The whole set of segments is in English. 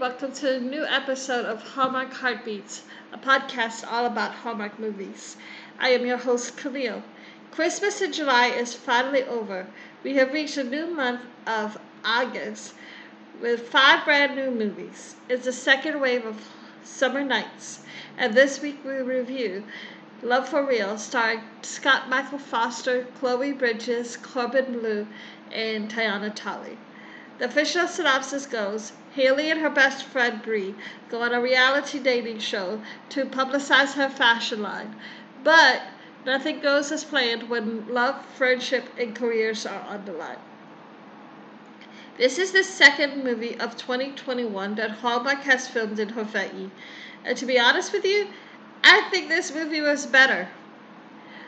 welcome to a new episode of Hallmark Heartbeats, a podcast all about Hallmark movies. I am your host, Khalil. Christmas in July is finally over. We have reached a new month of August with five brand new movies. It's the second wave of summer nights, and this week we review Love for Real, starring Scott Michael Foster, Chloe Bridges, Corbin Bleu, and Teyonah Talley. The official synopsis goes Haley and her best friend Bree go on a reality dating show to publicize her fashion line. But nothing goes as planned when love, friendship, and careers are on the line. This is the second movie of 2021 that Hallmark has filmed in Hawaii. And to be honest with you, I think this movie was better.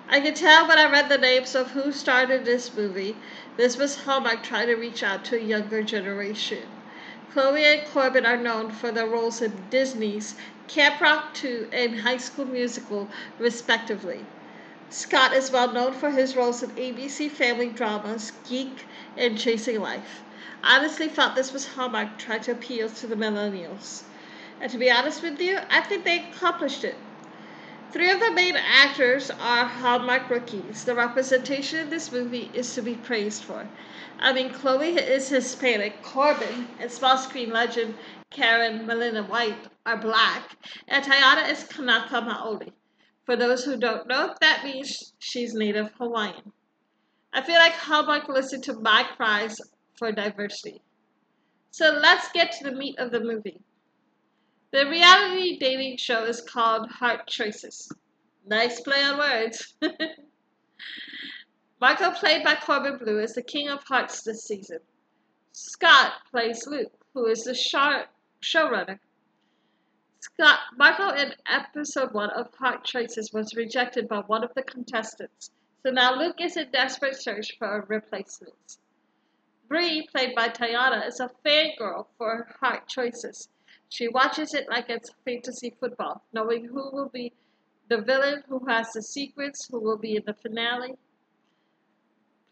I could tell when I read the names of who starred in this movie, this was Hallmark trying to reach out to a younger generation. Chloe and Corbin are known for their roles in Disney's Camp Rock 2 and High School Musical, respectively. Scott is well known for his roles in ABC family dramas Greek and Chasing Life. I honestly felt this was Hallmark trying to appeal to the millennials. And to be honest with you, I think they accomplished it. Three of the main actors are Hallmark rookies. The representation in this movie is to be praised for. I mean, Chloe is Hispanic, Corbin and small screen legend Karen Malina White are black, and Teyonah is Kanaka Maoli. For those who don't know, that means she's Native Hawaiian. I feel like Hallmark listened to my cries for diversity. So let's get to the meat of the movie. The reality dating show is called Heart Choices. Nice play on words. Marco, played by Corbin Bleu, is the king of hearts this season. Scott plays Luke, who is the show- showrunner. Scott Marco in episode one of Heart Choices was rejected by one of the contestants, so now Luke is in desperate search for a replacement. Bree, played by Tayana, is a fangirl for Heart Choices she watches it like it's fantasy football, knowing who will be the villain, who has the secrets, who will be in the finale.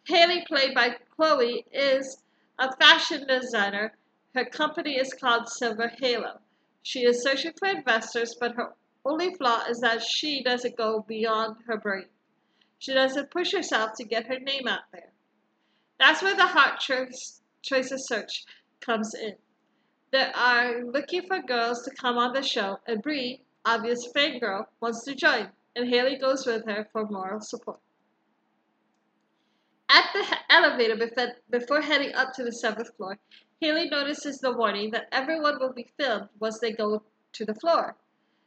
Haley, played by Chloe, is a fashion designer. Her company is called Silver Halo. She is searching for investors, but her only flaw is that she doesn't go beyond her brain. She doesn't push herself to get her name out there. That's where the Heart Choice, Choices search comes in. They are looking for girls to come on the show, and Bree, obvious fangirl, wants to join, and Haley goes with her for moral support. At the elevator before heading up to the seventh floor, Haley notices the warning that everyone will be filmed once they go to the floor.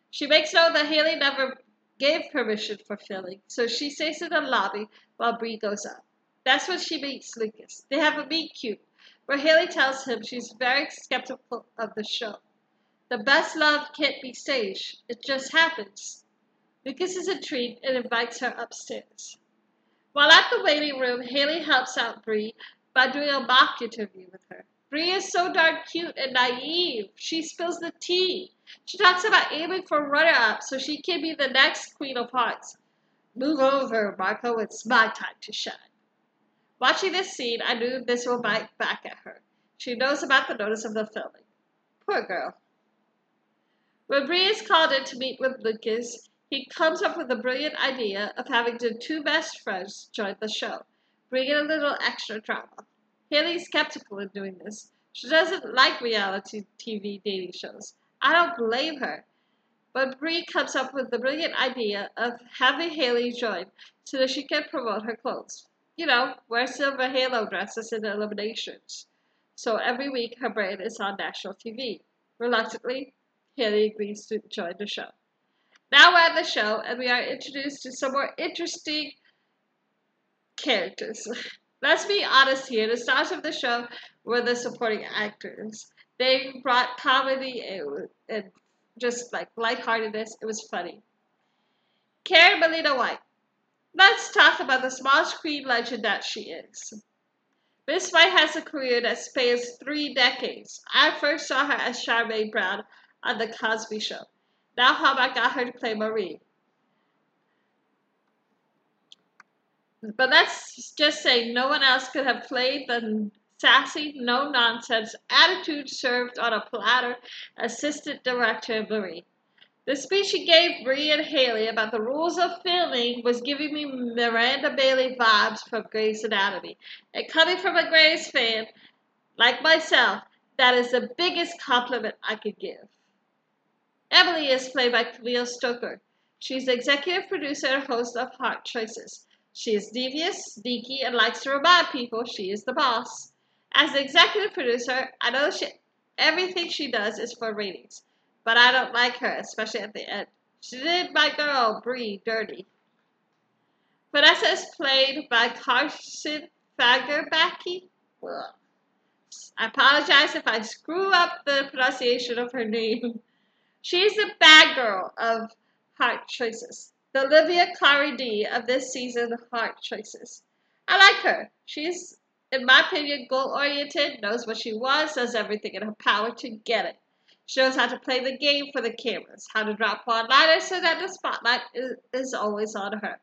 She makes note that Haley never gave permission for filming, so she stays in the lobby while Bree goes up. That's when she meets Lucas. They have a meet cute, where Haley tells him she's very skeptical of the show. The best love can't be staged, it just happens. Lucas is intrigued and invites her upstairs. While at the waiting room, Haley helps out Bree by doing a mock interview with her. Bree is so darn cute and naive. She spills the tea. She talks about aiming for runner-up so she can be the next Queen of Hearts. Move over, Marco. It's my time to shine. Watching this scene, I knew this will bite back at her. She knows about the notice of the filming. Poor girl. When Bree is called in to meet with Lucas, he comes up with the brilliant idea of having the two best friends join the show, bringing a little extra drama. Haley's skeptical in doing this. She doesn't like reality TV dating shows. I don't blame her. But Bree comes up with the brilliant idea of having Haley join so that she can promote her clothes you know, wear silver halo dresses in the eliminations. So every week her brand is on national TV. Reluctantly, Haley agrees to join the show. Now we're at the show, and we are introduced to some more interesting characters. Let's be honest here. The stars of the show were the supporting actors. They brought comedy and, and just like lightheartedness. It was funny. Karen Malina White. Let's talk about the small screen legend that she is. Miss White has a career that spans three decades. I first saw her as Charmaine Brown on The Cosby Show. Now how Hallmark got her to play Marie. But let's just say no one else could have played the sassy, no nonsense attitude served on a platter assistant director Marie. The speech she gave Brie and Haley about the rules of filming was giving me Miranda Bailey vibes from Grey's Anatomy. And coming from a Grey's fan like myself, that is the biggest compliment I could give. Emily is played by Camille Stoker. She's the executive producer and host of Heart Choices. She is devious, sneaky, and likes to remind people she is the boss. As the executive producer, I know she, everything she does is for ratings, but I don't like her, especially at the end. She did my girl, Brie, dirty. Vanessa is played by Carson Fagerbakke. I apologize if I screw up the pronunciation of her name. She's the bad girl of Heart Choices. The Olivia Clary of this season of Heart Choices. I like her. She's, in my opinion, goal oriented, knows what she wants, does everything in her power to get it. She knows how to play the game for the cameras, how to drop one liner so that the spotlight is, is always on her.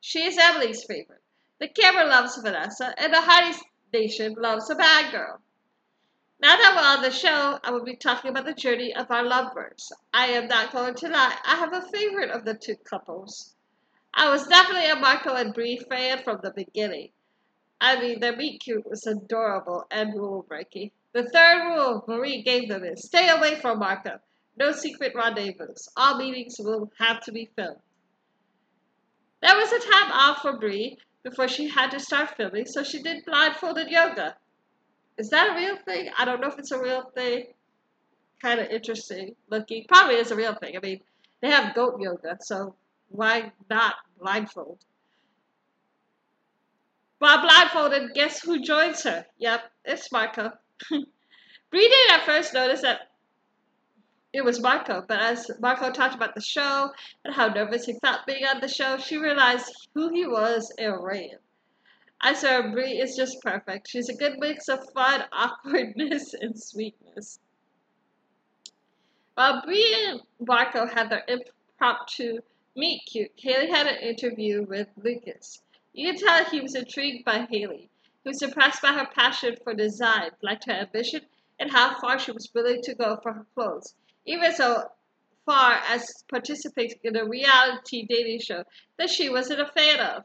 She is Emily's favorite. The camera loves Vanessa, and the Heidi Nation loves a bad girl. Now that we're on the show, I will be talking about the journey of our lovebirds. I am not going to lie, I have a favorite of the two couples. I was definitely a Marco and Brie fan from the beginning. I mean, their meet cute was adorable and rule breaking. The third rule Marie gave them is stay away from Marco. No secret rendezvous. All meetings will have to be filmed. There was a time off for Brie before she had to start filming, so she did blindfolded yoga. Is that a real thing? I don't know if it's a real thing. Kind of interesting looking. Probably is a real thing. I mean, they have goat yoga, so why not blindfold? While blindfolded, guess who joins her? Yep, it's Marco. Brie didn't at first notice that it was Marco, but as Marco talked about the show and how nervous he felt being on the show, she realized who he was and ran. I swear, Brie is just perfect. She's a good mix of fun, awkwardness, and sweetness. While Brie and Marco had their impromptu meet cute, Haley had an interview with Lucas. You can tell he was intrigued by Haley. He was impressed by her passion for design, liked her ambition, and how far she was willing to go for her clothes, even so far as participating in a reality dating show that she wasn't a fan of.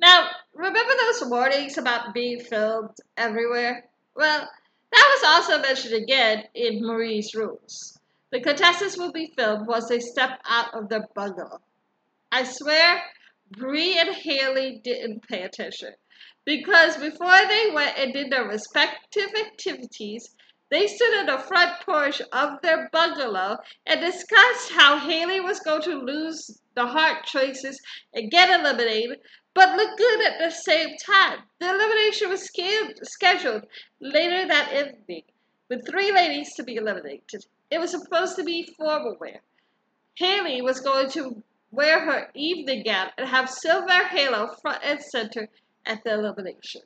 Now, remember those warnings about being filmed everywhere? Well, that was also mentioned again in Marie's rules. The contestants will be filmed once they step out of their bungalow. I swear, Brie and Haley didn't pay attention because before they went and did their respective activities, they stood on the front porch of their bungalow and discussed how Haley was going to lose the hard choices and get eliminated but look good at the same time. The elimination was scheduled later that evening, with three ladies to be eliminated. It was supposed to be formal wear. Haley was going to wear her evening gown and have silver halo front and center at the illumination.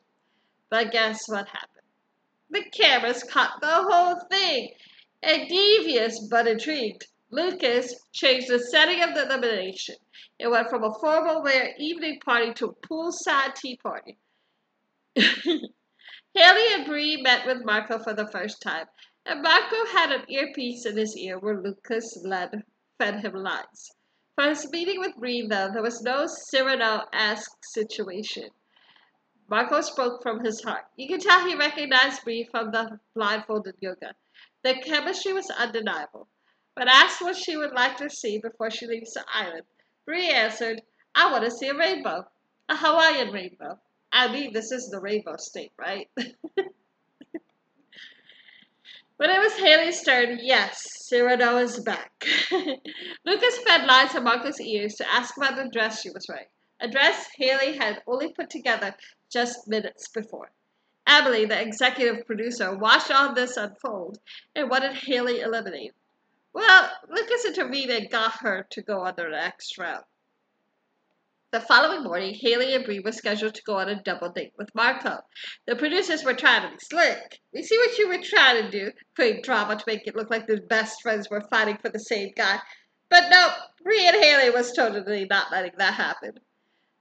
But guess what happened? The cameras caught the whole thing. And devious but intrigued, Lucas changed the setting of the illumination. It went from a formal wear evening party to a poolside tea party. Haley and Bree met with Marco for the first time, and Marco had an earpiece in his ear where Lucas led, fed him lines. For his meeting with though, there was no Cyrano-esque situation. Marco spoke from his heart. You could tell he recognized Brie from the blindfolded yoga. Their chemistry was undeniable. But asked what she would like to see before she leaves the island, Brie answered, I want to see a rainbow. A Hawaiian rainbow. I mean, this is the rainbow state, right? when it was Haley's turn, yes, Cyrano is back. Lucas fed lines to Marco's ears to ask about the dress she was wearing. A dress Haley had only put together just minutes before. Emily, the executive producer, watched all this unfold and wanted Haley eliminated. Well, Lucas intervened and got her to go on the next round. The following morning, Haley and Brie were scheduled to go on a double date with Marco. The producers were trying to be slick. We see what you were trying to do, create drama to make it look like the best friends were fighting for the same guy. But no, Brie and Haley was totally not letting that happen.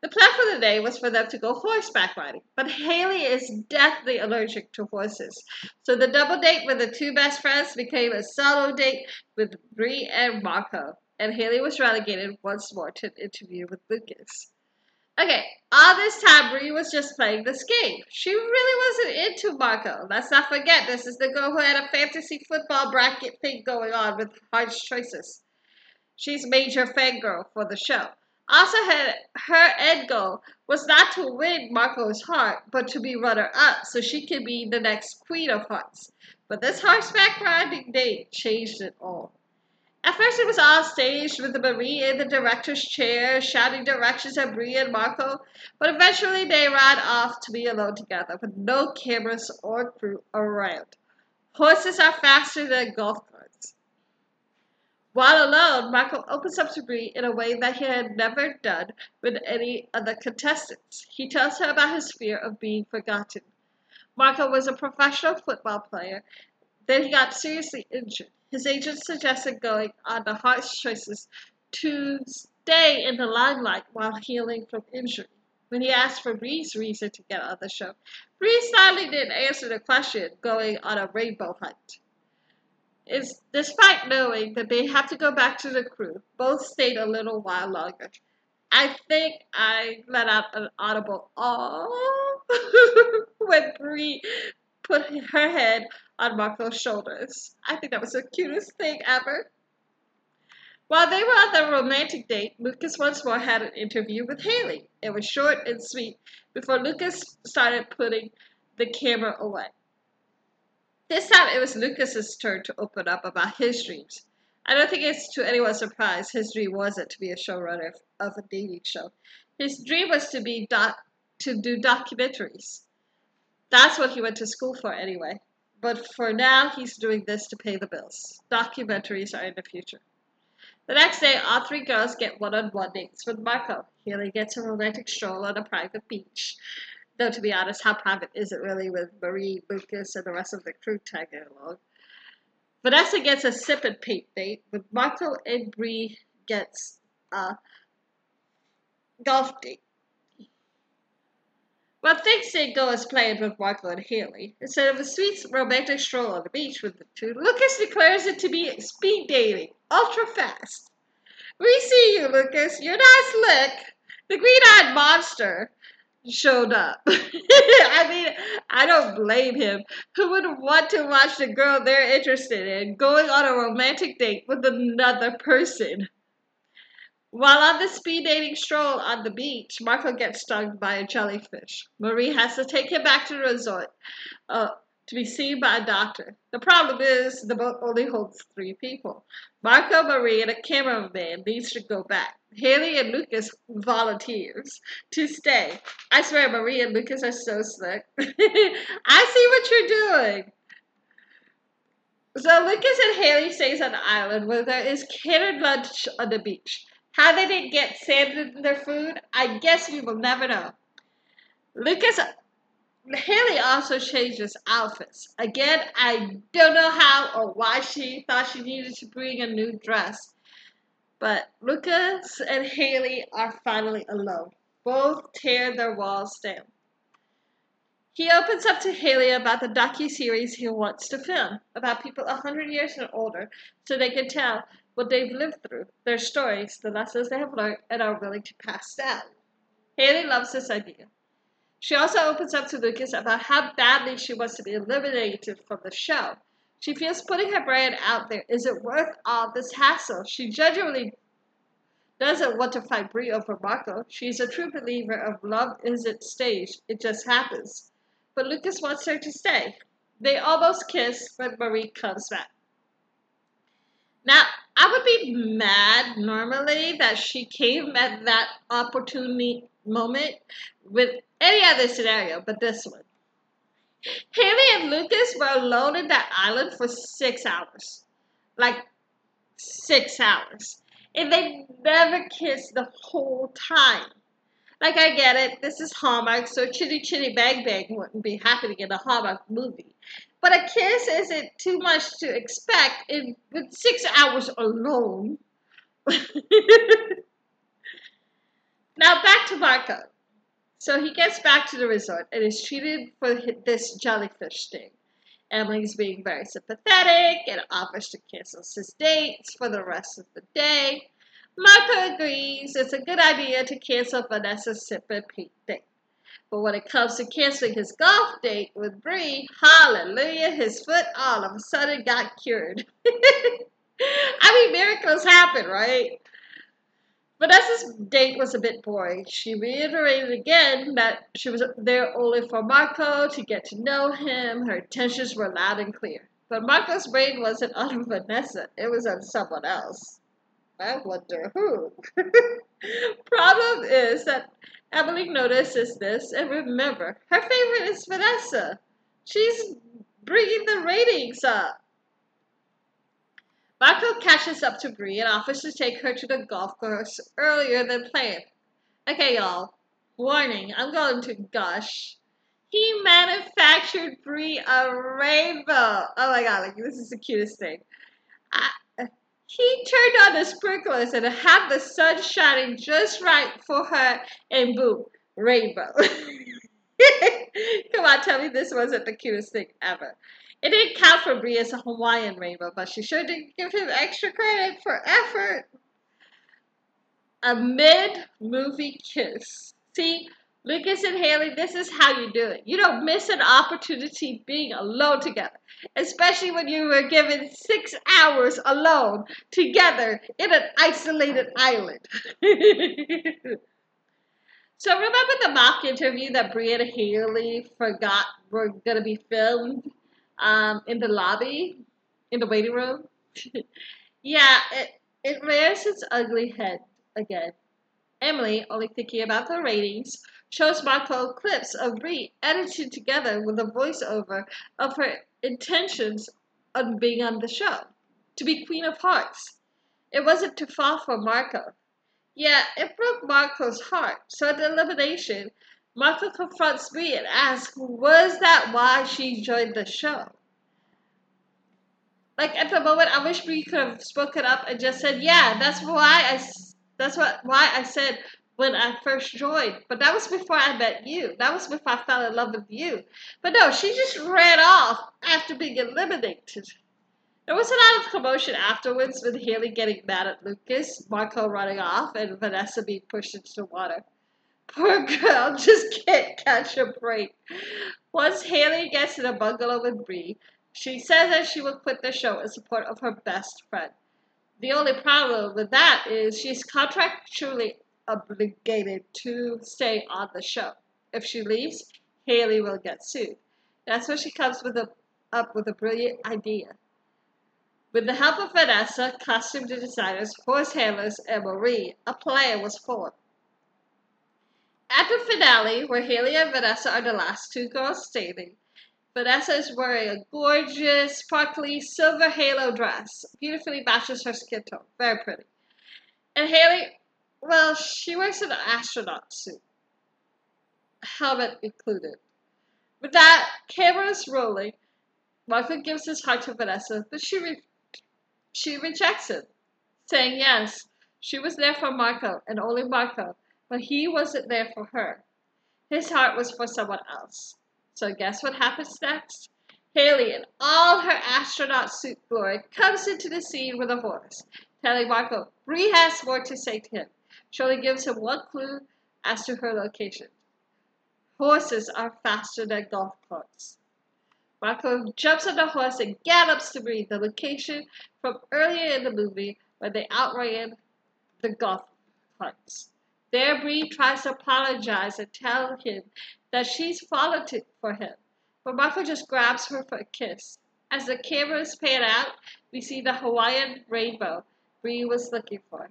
The plan for the day was for them to go horseback riding, but Haley is deathly allergic to horses. So the double date with the two best friends became a solo date with Bree and Marco, and Haley was relegated once more to an interview with Lucas. Okay, all this time Bree was just playing this game. She really wasn't into Marco. Let's not forget, this is the girl who had a fantasy football bracket thing going on with Heart Choices. She's major fangirl for the show. Also, her, her end goal was not to win Marco's heart, but to be runner up so she could be the next Queen of Hearts. But this horseback riding date changed it all. At first, it was all staged with Marie in the director's chair, shouting directions at Brie and Marco, but eventually they ran off to be alone together with no cameras or crew around. Horses are faster than golf carts. While alone, Marco opens up to Brie in a way that he had never done with any other contestants. He tells her about his fear of being forgotten. Marco was a professional football player. Then he got seriously injured. His agent suggested going on the Heart Choices to stay in the limelight while healing from injury. When he asked for Bree's reason to get on the show, Bree sadly didn't answer the question, going on a rainbow hunt. Is despite knowing that they have to go back to the crew, both stayed a little while longer. I think I let out an audible "oh" when Bree put her head on Marco's shoulders. I think that was the cutest thing ever. While they were on their romantic date, Lucas once more had an interview with Haley. It was short and sweet before Lucas started putting the camera away. This time it was Lucas's turn to open up about his dreams. I don't think it's to anyone's surprise his dream wasn't to be a showrunner of a dating show. His dream was to be doc- to do documentaries. That's what he went to school for anyway. But for now, he's doing this to pay the bills. Documentaries are in the future. The next day, all three girls get one-on-one dates with Marco. Haley gets a romantic stroll on a private beach. Though, to be honest, how private is it really with Marie, Lucas, and the rest of the crew tagging along? Vanessa gets a sip and paint date, with Marco and Bree gets a golf date. Well, things didn't go as planned with Michael and Haley. Instead of a sweet romantic stroll on the beach with the two, Lucas declares it to be speed dating, ultra fast. We see you, Lucas. You're not slick. The green-eyed monster showed up. I mean, I don't blame him. Who would want to watch the girl they're interested in going on a romantic date with another person? While on the speed dating stroll on the beach, Marco gets stung by a jellyfish. Marie has to take him back to the resort uh, to be seen by a doctor. The problem is the boat only holds three people. Marco, Marie, and a cameraman needs to go back. Haley and Lucas volunteers to stay. I swear, Marie and Lucas are so slick. I see what you're doing. So Lucas and Haley stays on the island where there is catered lunch on the beach. How they didn't get sand in their food, I guess we will never know. Lucas, Haley also changes outfits. Again, I don't know how or why she thought she needed to bring a new dress. But Lucas and Haley are finally alone. Both tear their walls down. He opens up to Haley about the docu-series he wants to film, about people a hundred years and older, so they can tell what they've lived through, their stories, the lessons they have learned, and are willing to pass down. Haley loves this idea. She also opens up to Lucas about how badly she wants to be eliminated from the show. She feels putting her brand out there isn't worth all this hassle. She genuinely doesn't want to fight Bree over Marco. She's a true believer of love isn't staged, it just happens. But Lucas wants her to stay. They almost kiss when Marie comes back. Now, I would be mad normally that she came at that opportunity moment with any other scenario, but this one. Haley and Lucas were alone in that island for six hours. Like, six hours. And they never kissed the whole time. Like, I get it, this is Hallmark, so Chitty Chitty Bang Bang wouldn't be happening in a Hallmark movie. But a kiss isn't too much to expect in with six hours alone. now back to Marco. So he gets back to the resort and is treated for this jellyfish sting. Emily's being very sympathetic and offers to cancel his dates for the rest of the day. Marco agrees it's a good idea to cancel Vanessa's sip and Pete date. But when it comes to canceling his golf date with Bree, hallelujah, his foot all of a sudden got cured. I mean, miracles happen, right? Vanessa's date was a bit boring. She reiterated again that she was there only for Marco to get to know him. Her intentions were loud and clear. But Marco's brain wasn't on Vanessa, it was on someone else. I wonder who. Problem is that Emily notices this and remember, her favorite is Vanessa. She's bringing the ratings up. Marco catches up to Bree and offers to take her to the golf course earlier than planned. Okay, y'all. Warning, I'm going to gush. He manufactured Bree a rainbow. Oh my god, like this is the cutest thing. I, he turned on the sprinklers and had the sun shining just right for her, and boom, rainbow. Come on, tell me this wasn't the cutest thing ever. It didn't count for Bree as a Hawaiian rainbow, but she sure did give him extra credit for effort. A mid-movie kiss. See, Lucas and Haley, this is how you do it. You don't miss an opportunity being alone together, especially when you were given six hours alone together in an isolated island. so remember the mock interview that Brie and Haley forgot were gonna be filmed um, in the lobby, in the waiting room? yeah, it, it rears its ugly head again. Emily, only thinking about the ratings, shows Marco clips of Brie edited together with a voiceover of her intentions on being on the show, to be Queen of Hearts. It wasn't to fall for Marco. Yeah, it broke Marco's heart, so at the elimination, Marco confronts Brie and asks, was that why she joined the show? Like at the moment, I wish Brie could have spoken up and just said, "Yeah, that's why I, that's what why I said when I first joined. But that was before I met you. That was before I fell in love with you. But no, she just ran off after being eliminated. There was a lot of commotion afterwards with Haley getting mad at Lucas, Marco running off, and Vanessa being pushed into the water. Poor girl just can't catch a break. Once Haley gets in a bungalow with Bree, she says that she will quit the show in support of her best friend. The only problem with that is she's contractually obligated to stay on the show. If she leaves, Haley will get sued. That's when she comes with a, up with a brilliant idea. With the help of Vanessa, costume designers, horse handlers, and Marie, a plan was formed. At the finale, where Haley and Vanessa are the last two girls standing, Vanessa is wearing a gorgeous, sparkly silver halo dress. Beautifully matches her skin tone. Very pretty. And Haley well, she wears an astronaut suit, helmet included. With that, camera's rolling. Marco gives his heart to Vanessa, but she re- she rejects it, saying yes, she was there for Marco and only Marco, but he wasn't there for her. His heart was for someone else. So guess what happens next? Haley, in all her astronaut suit glory, comes into the scene with a horse, telling Marco Bree has more to say to him. Shirley gives him one clue as to her location. Horses are faster than golf carts. Marco jumps on the horse and gallops to Bree, the location from earlier in the movie when they outran the golf carts. There, Bree tries to apologize and tell him that she's to, for him, but Marco just grabs her for a kiss. As the cameras pan out, we see the Hawaiian rainbow Bree was looking for.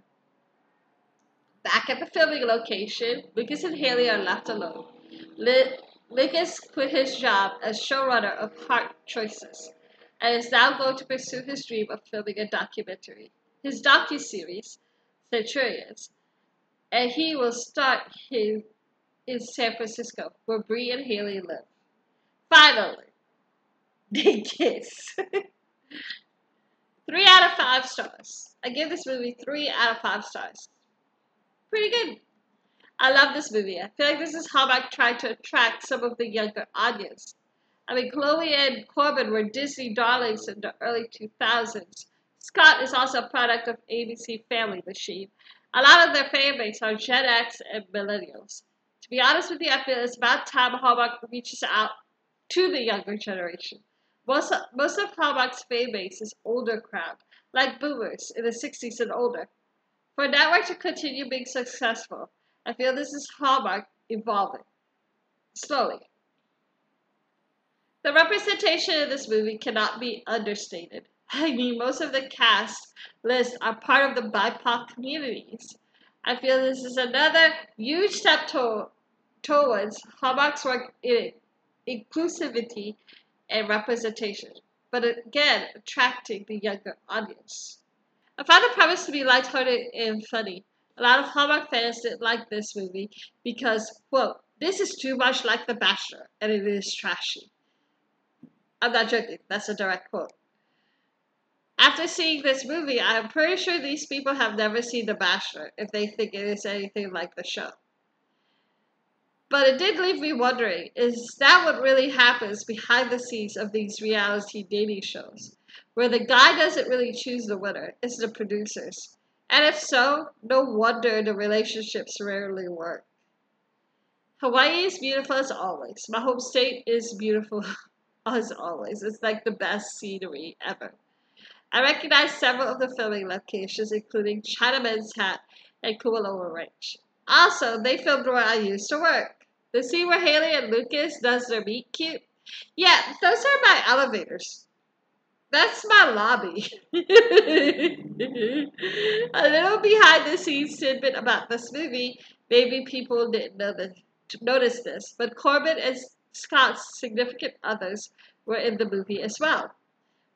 Back at the filming location, Lucas and Haley are left alone. Lucas quit his job as showrunner of Heart Choices and is now going to pursue his dream of filming a documentary, his docu-series, Centurions, and he will start his in San Francisco, where Bree and Haley live. Finally, they kiss. three out of five stars. I give this movie three out of five stars pretty good. I love this movie. I feel like this is how Hallmark trying to attract some of the younger audience. I mean, Chloe and Corbin were Disney darlings in the early 2000s. Scott is also a product of ABC Family Machine. A lot of their fan base are Gen X and Millennials. To be honest with you, I feel it's about time Hallmark reaches out to the younger generation. Most of, most of Hallmark's fan base is older crowd, like boomers in the 60s and older. For network to continue being successful, I feel this is Hallmark evolving slowly. The representation in this movie cannot be understated. I mean, most of the cast list are part of the BIPOC communities. I feel this is another huge step to, towards Hallmark's work in inclusivity and representation, but again, attracting the younger audience. I found the premise to be lighthearted and funny. A lot of Hallmark fans didn't like this movie because, quote, this is too much like The Bachelor and it is trashy. I'm not joking, that's a direct quote. After seeing this movie, I'm pretty sure these people have never seen The Bachelor if they think it is anything like the show. But it did leave me wondering is that what really happens behind the scenes of these reality dating shows? Where the guy doesn't really choose the winner, it's the producers. And if so, no wonder the relationships rarely work. Hawaii is beautiful as always. My home state is beautiful as always. It's like the best scenery ever. I recognize several of the filming locations, including Chinaman's Hat and Kualoa Ranch. Also, they filmed where I used to work. The scene where Haley and Lucas does their meet cute. Yeah, those are my elevators. That's my lobby. a little behind the scenes tidbit about this movie. Maybe people didn't know notice this, but Corbin and Scott's significant others were in the movie as well.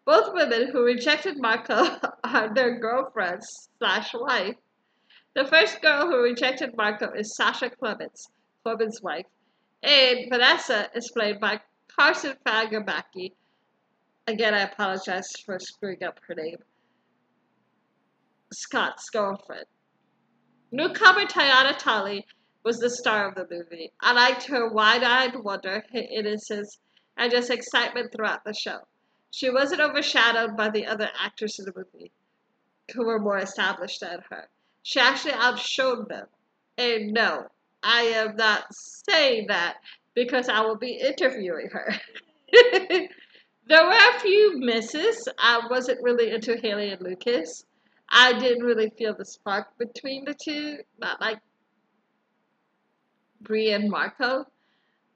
Both women who rejected Marco are their girlfriends slash wife. The first girl who rejected Marco is Sasha Clements, Corbin's wife, and Vanessa is played by Carson Fagerbakke. Again, I apologize for screwing up her name. Scott's girlfriend. Newcomer Teyana Taylor was the star of the movie. I liked her wide-eyed wonder, her innocence, and just excitement throughout the show. She wasn't overshadowed by the other actors in the movie, who were more established than her. She actually outshone them. And no, I am not saying that because I will be interviewing her. there were a few misses. I wasn't really into Haley and Lucas. I didn't really feel the spark between the two, not like Brie and Marco.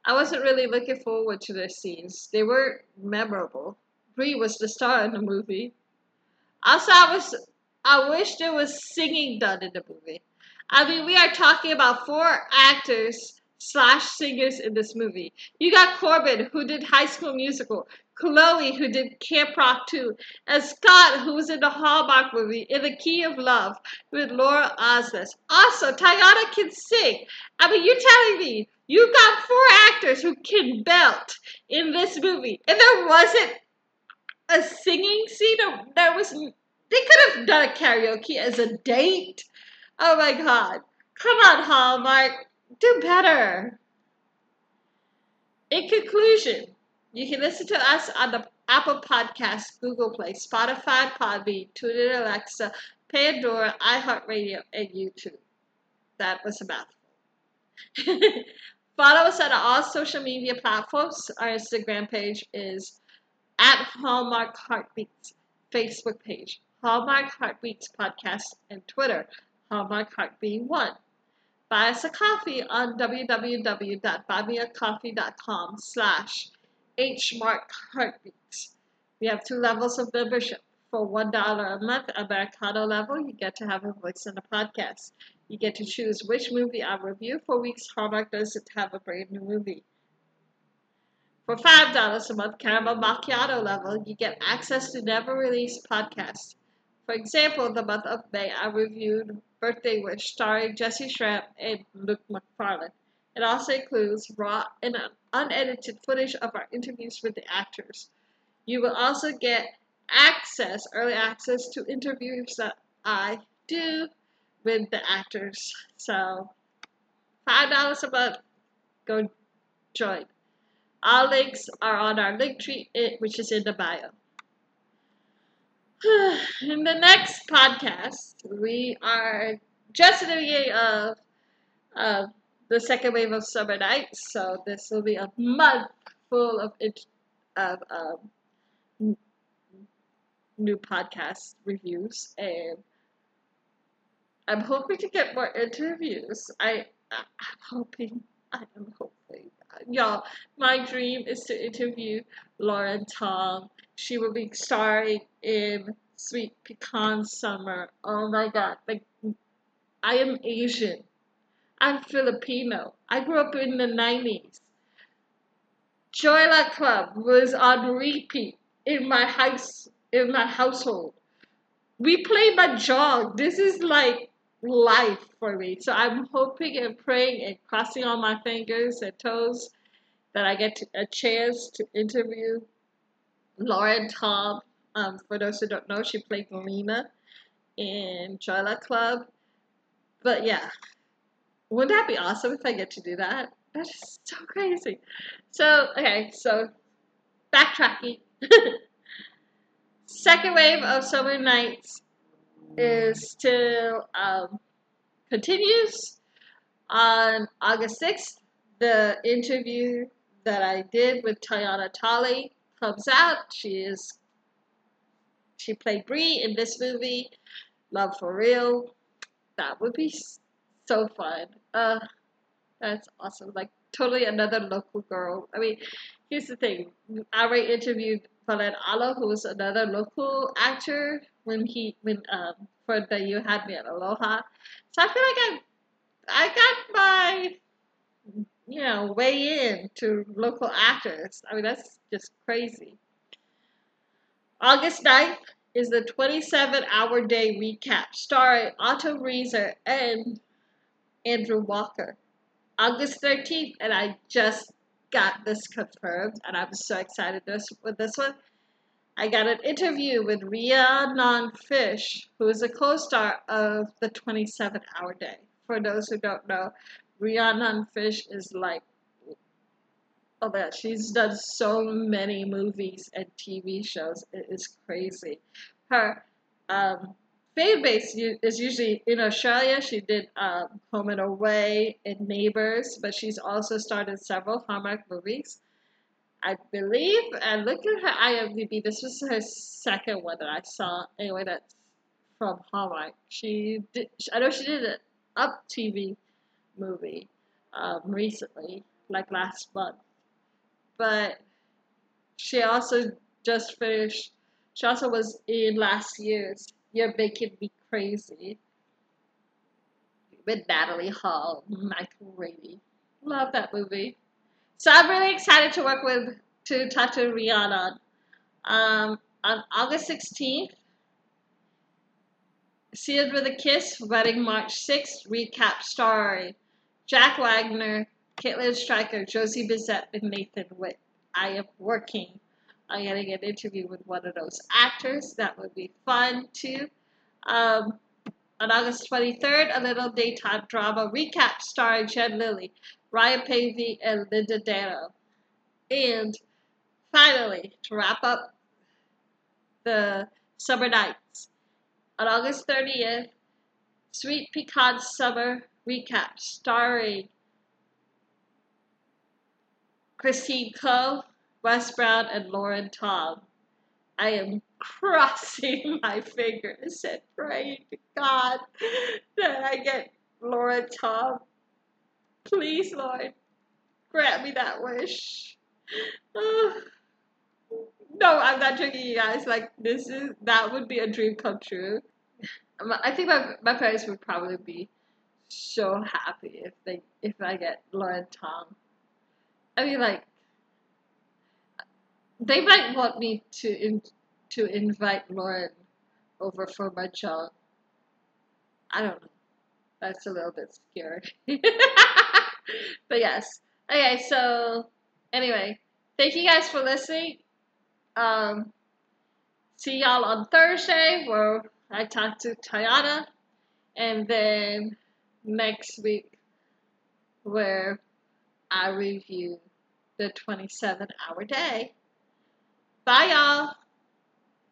I wasn't really looking forward to their scenes. They were memorable. Brie was the star in the movie. Also, I was I wish there was singing done in the movie. I mean, we are talking about four actors slash singers in this movie. You got Corbin, who did High School Musical, Chloe, who did Camp Rock 2, and Scott, who was in the Hallmark movie In the Key of Love with Laura Osnes. Also, Teyana can sing. I mean, you're telling me you got four actors who can belt in this movie, and there wasn't a singing scene? There was. They could have done a karaoke as a date. Oh my god. Come on, Hallmark. Do better. In conclusion, you can listen to us on the Apple Podcast, Google Play, Spotify, Podbean, TuneIn, Alexa, Pandora, iHeartRadio, and YouTube. That was a mouthful. Follow us on all social media platforms. Our Instagram page is at Hallmark Heartbeats, Facebook page, Hallmark Heartbeats Podcast, and Twitter, Hallmark Heartbeat One. Buy us a coffee on www.buymeacoffee.com slash hmarkheartbeats. We have two levels of membership. For $1 a month, Americano level, you get to have a voice in the podcast. You get to choose which movie I review for weeks Hallmark doesn't have a brand new movie. For $5 a month, Caramel Macchiato level, you get access to never released podcasts. For example, the month of May, I reviewed Birthday Wish starring Jessy Schram and Luke Macfarlane. It also includes raw and unedited footage of our interviews with the actors. You will also get access, early access to interviews that I do with the actors. So Five dollars a month. Go join. All links are on our link tree, which is in the bio. in the next podcast, we are just in the beginning of uh, the second wave of summer nights, so this will be a month full of it, of um, new podcast reviews, and I'm hoping to get more interviews. I I'm hoping. I am hoping. Y'all, my dream is to interview Lauren Tom. She will be starring in Sweet Pecan Summer. Oh my god. Like I am Asian. I'm Filipino. I grew up in the 90s. Joy Club was on repeat in my house in my household. We play mahjong. This is like life for me. So I'm hoping and praying and crossing all my fingers and toes that I get a chance to interview Lauren Tom. Um, for those who don't know, she played Lena in Joy Luck Club. But yeah, wouldn't that be awesome if I get to do that? That is so crazy. So, okay, so backtracking. Second wave of Summer Nights is still um, continues on August 6th. The interview that I did with Teyana Taylor comes out. She is she played Brie in this movie, Love for Real. That would be so fun. Uh, that's awesome. Like totally another local girl. I mean, here's the thing. I already interviewed Valen Alo, who was another local actor when he when um for the You Had Me at Aloha. So I feel like I I got my you know way in to local actors. I mean that's just crazy. August 9th is the 27 hour day recap starring Autumn Reeser and Andrew Walker. August 13th, and I just got this confirmed, and I'm so excited this, with this one. I got an interview with Rhiannon Fish, who is a co-star of the 27 Hour Day. For those who don't know, Rhiannon Fish is like, oh man, she's done so many movies and TV shows. It is crazy. Her um, fan base is usually in Australia. She did um, Home and Away and Neighbors, but she's also starred in several Hallmark movies. I believe, and look at her IMDb. This was her second one that I saw. Anyway, that's from Hallmark. She did. I know she did an Up TV movie um, recently, like last month. But she also just finished. She also was in last year's You're Bacon Me Crazy. With Natalie Hall, Michael Rady. Love that movie. So I'm really excited to work with to talk to Rhiannon. Um, on August 16th, Sealed with a Kiss, Wedding March 6th, recap story. Jack Wagner, Caitlin Stryker, Josie Bissett, and Nathan Witt. I am working getting an interview with one of those actors. That would be fun too. Um, on August 23rd, a little daytime drama recap starring Jen Lilley, Ryan Paevey, and Linda Dano. And finally, to wrap up the summer nights, on August 30th, Sweet Pecan Summer recap starring Christine Ko, Wes Brown, and Lauren Tom. I am crossing my fingers and praying to God that I get Lauren Tom. Please, Lord, grant me that wish. no, I'm not joking, you guys. Like this is that would be a dream come true. Um, I think my my parents would probably be so happy if they if I get Lauren Tom. I mean, like they might want me to in, to invite Lauren over for my job. I don't know. That's a little bit scary. but yes. Okay, so anyway, thank you guys for listening. Um, see y'all on Thursday where I talk to Teyana. And then next week where I review the 27 hour day. Bye, y'all.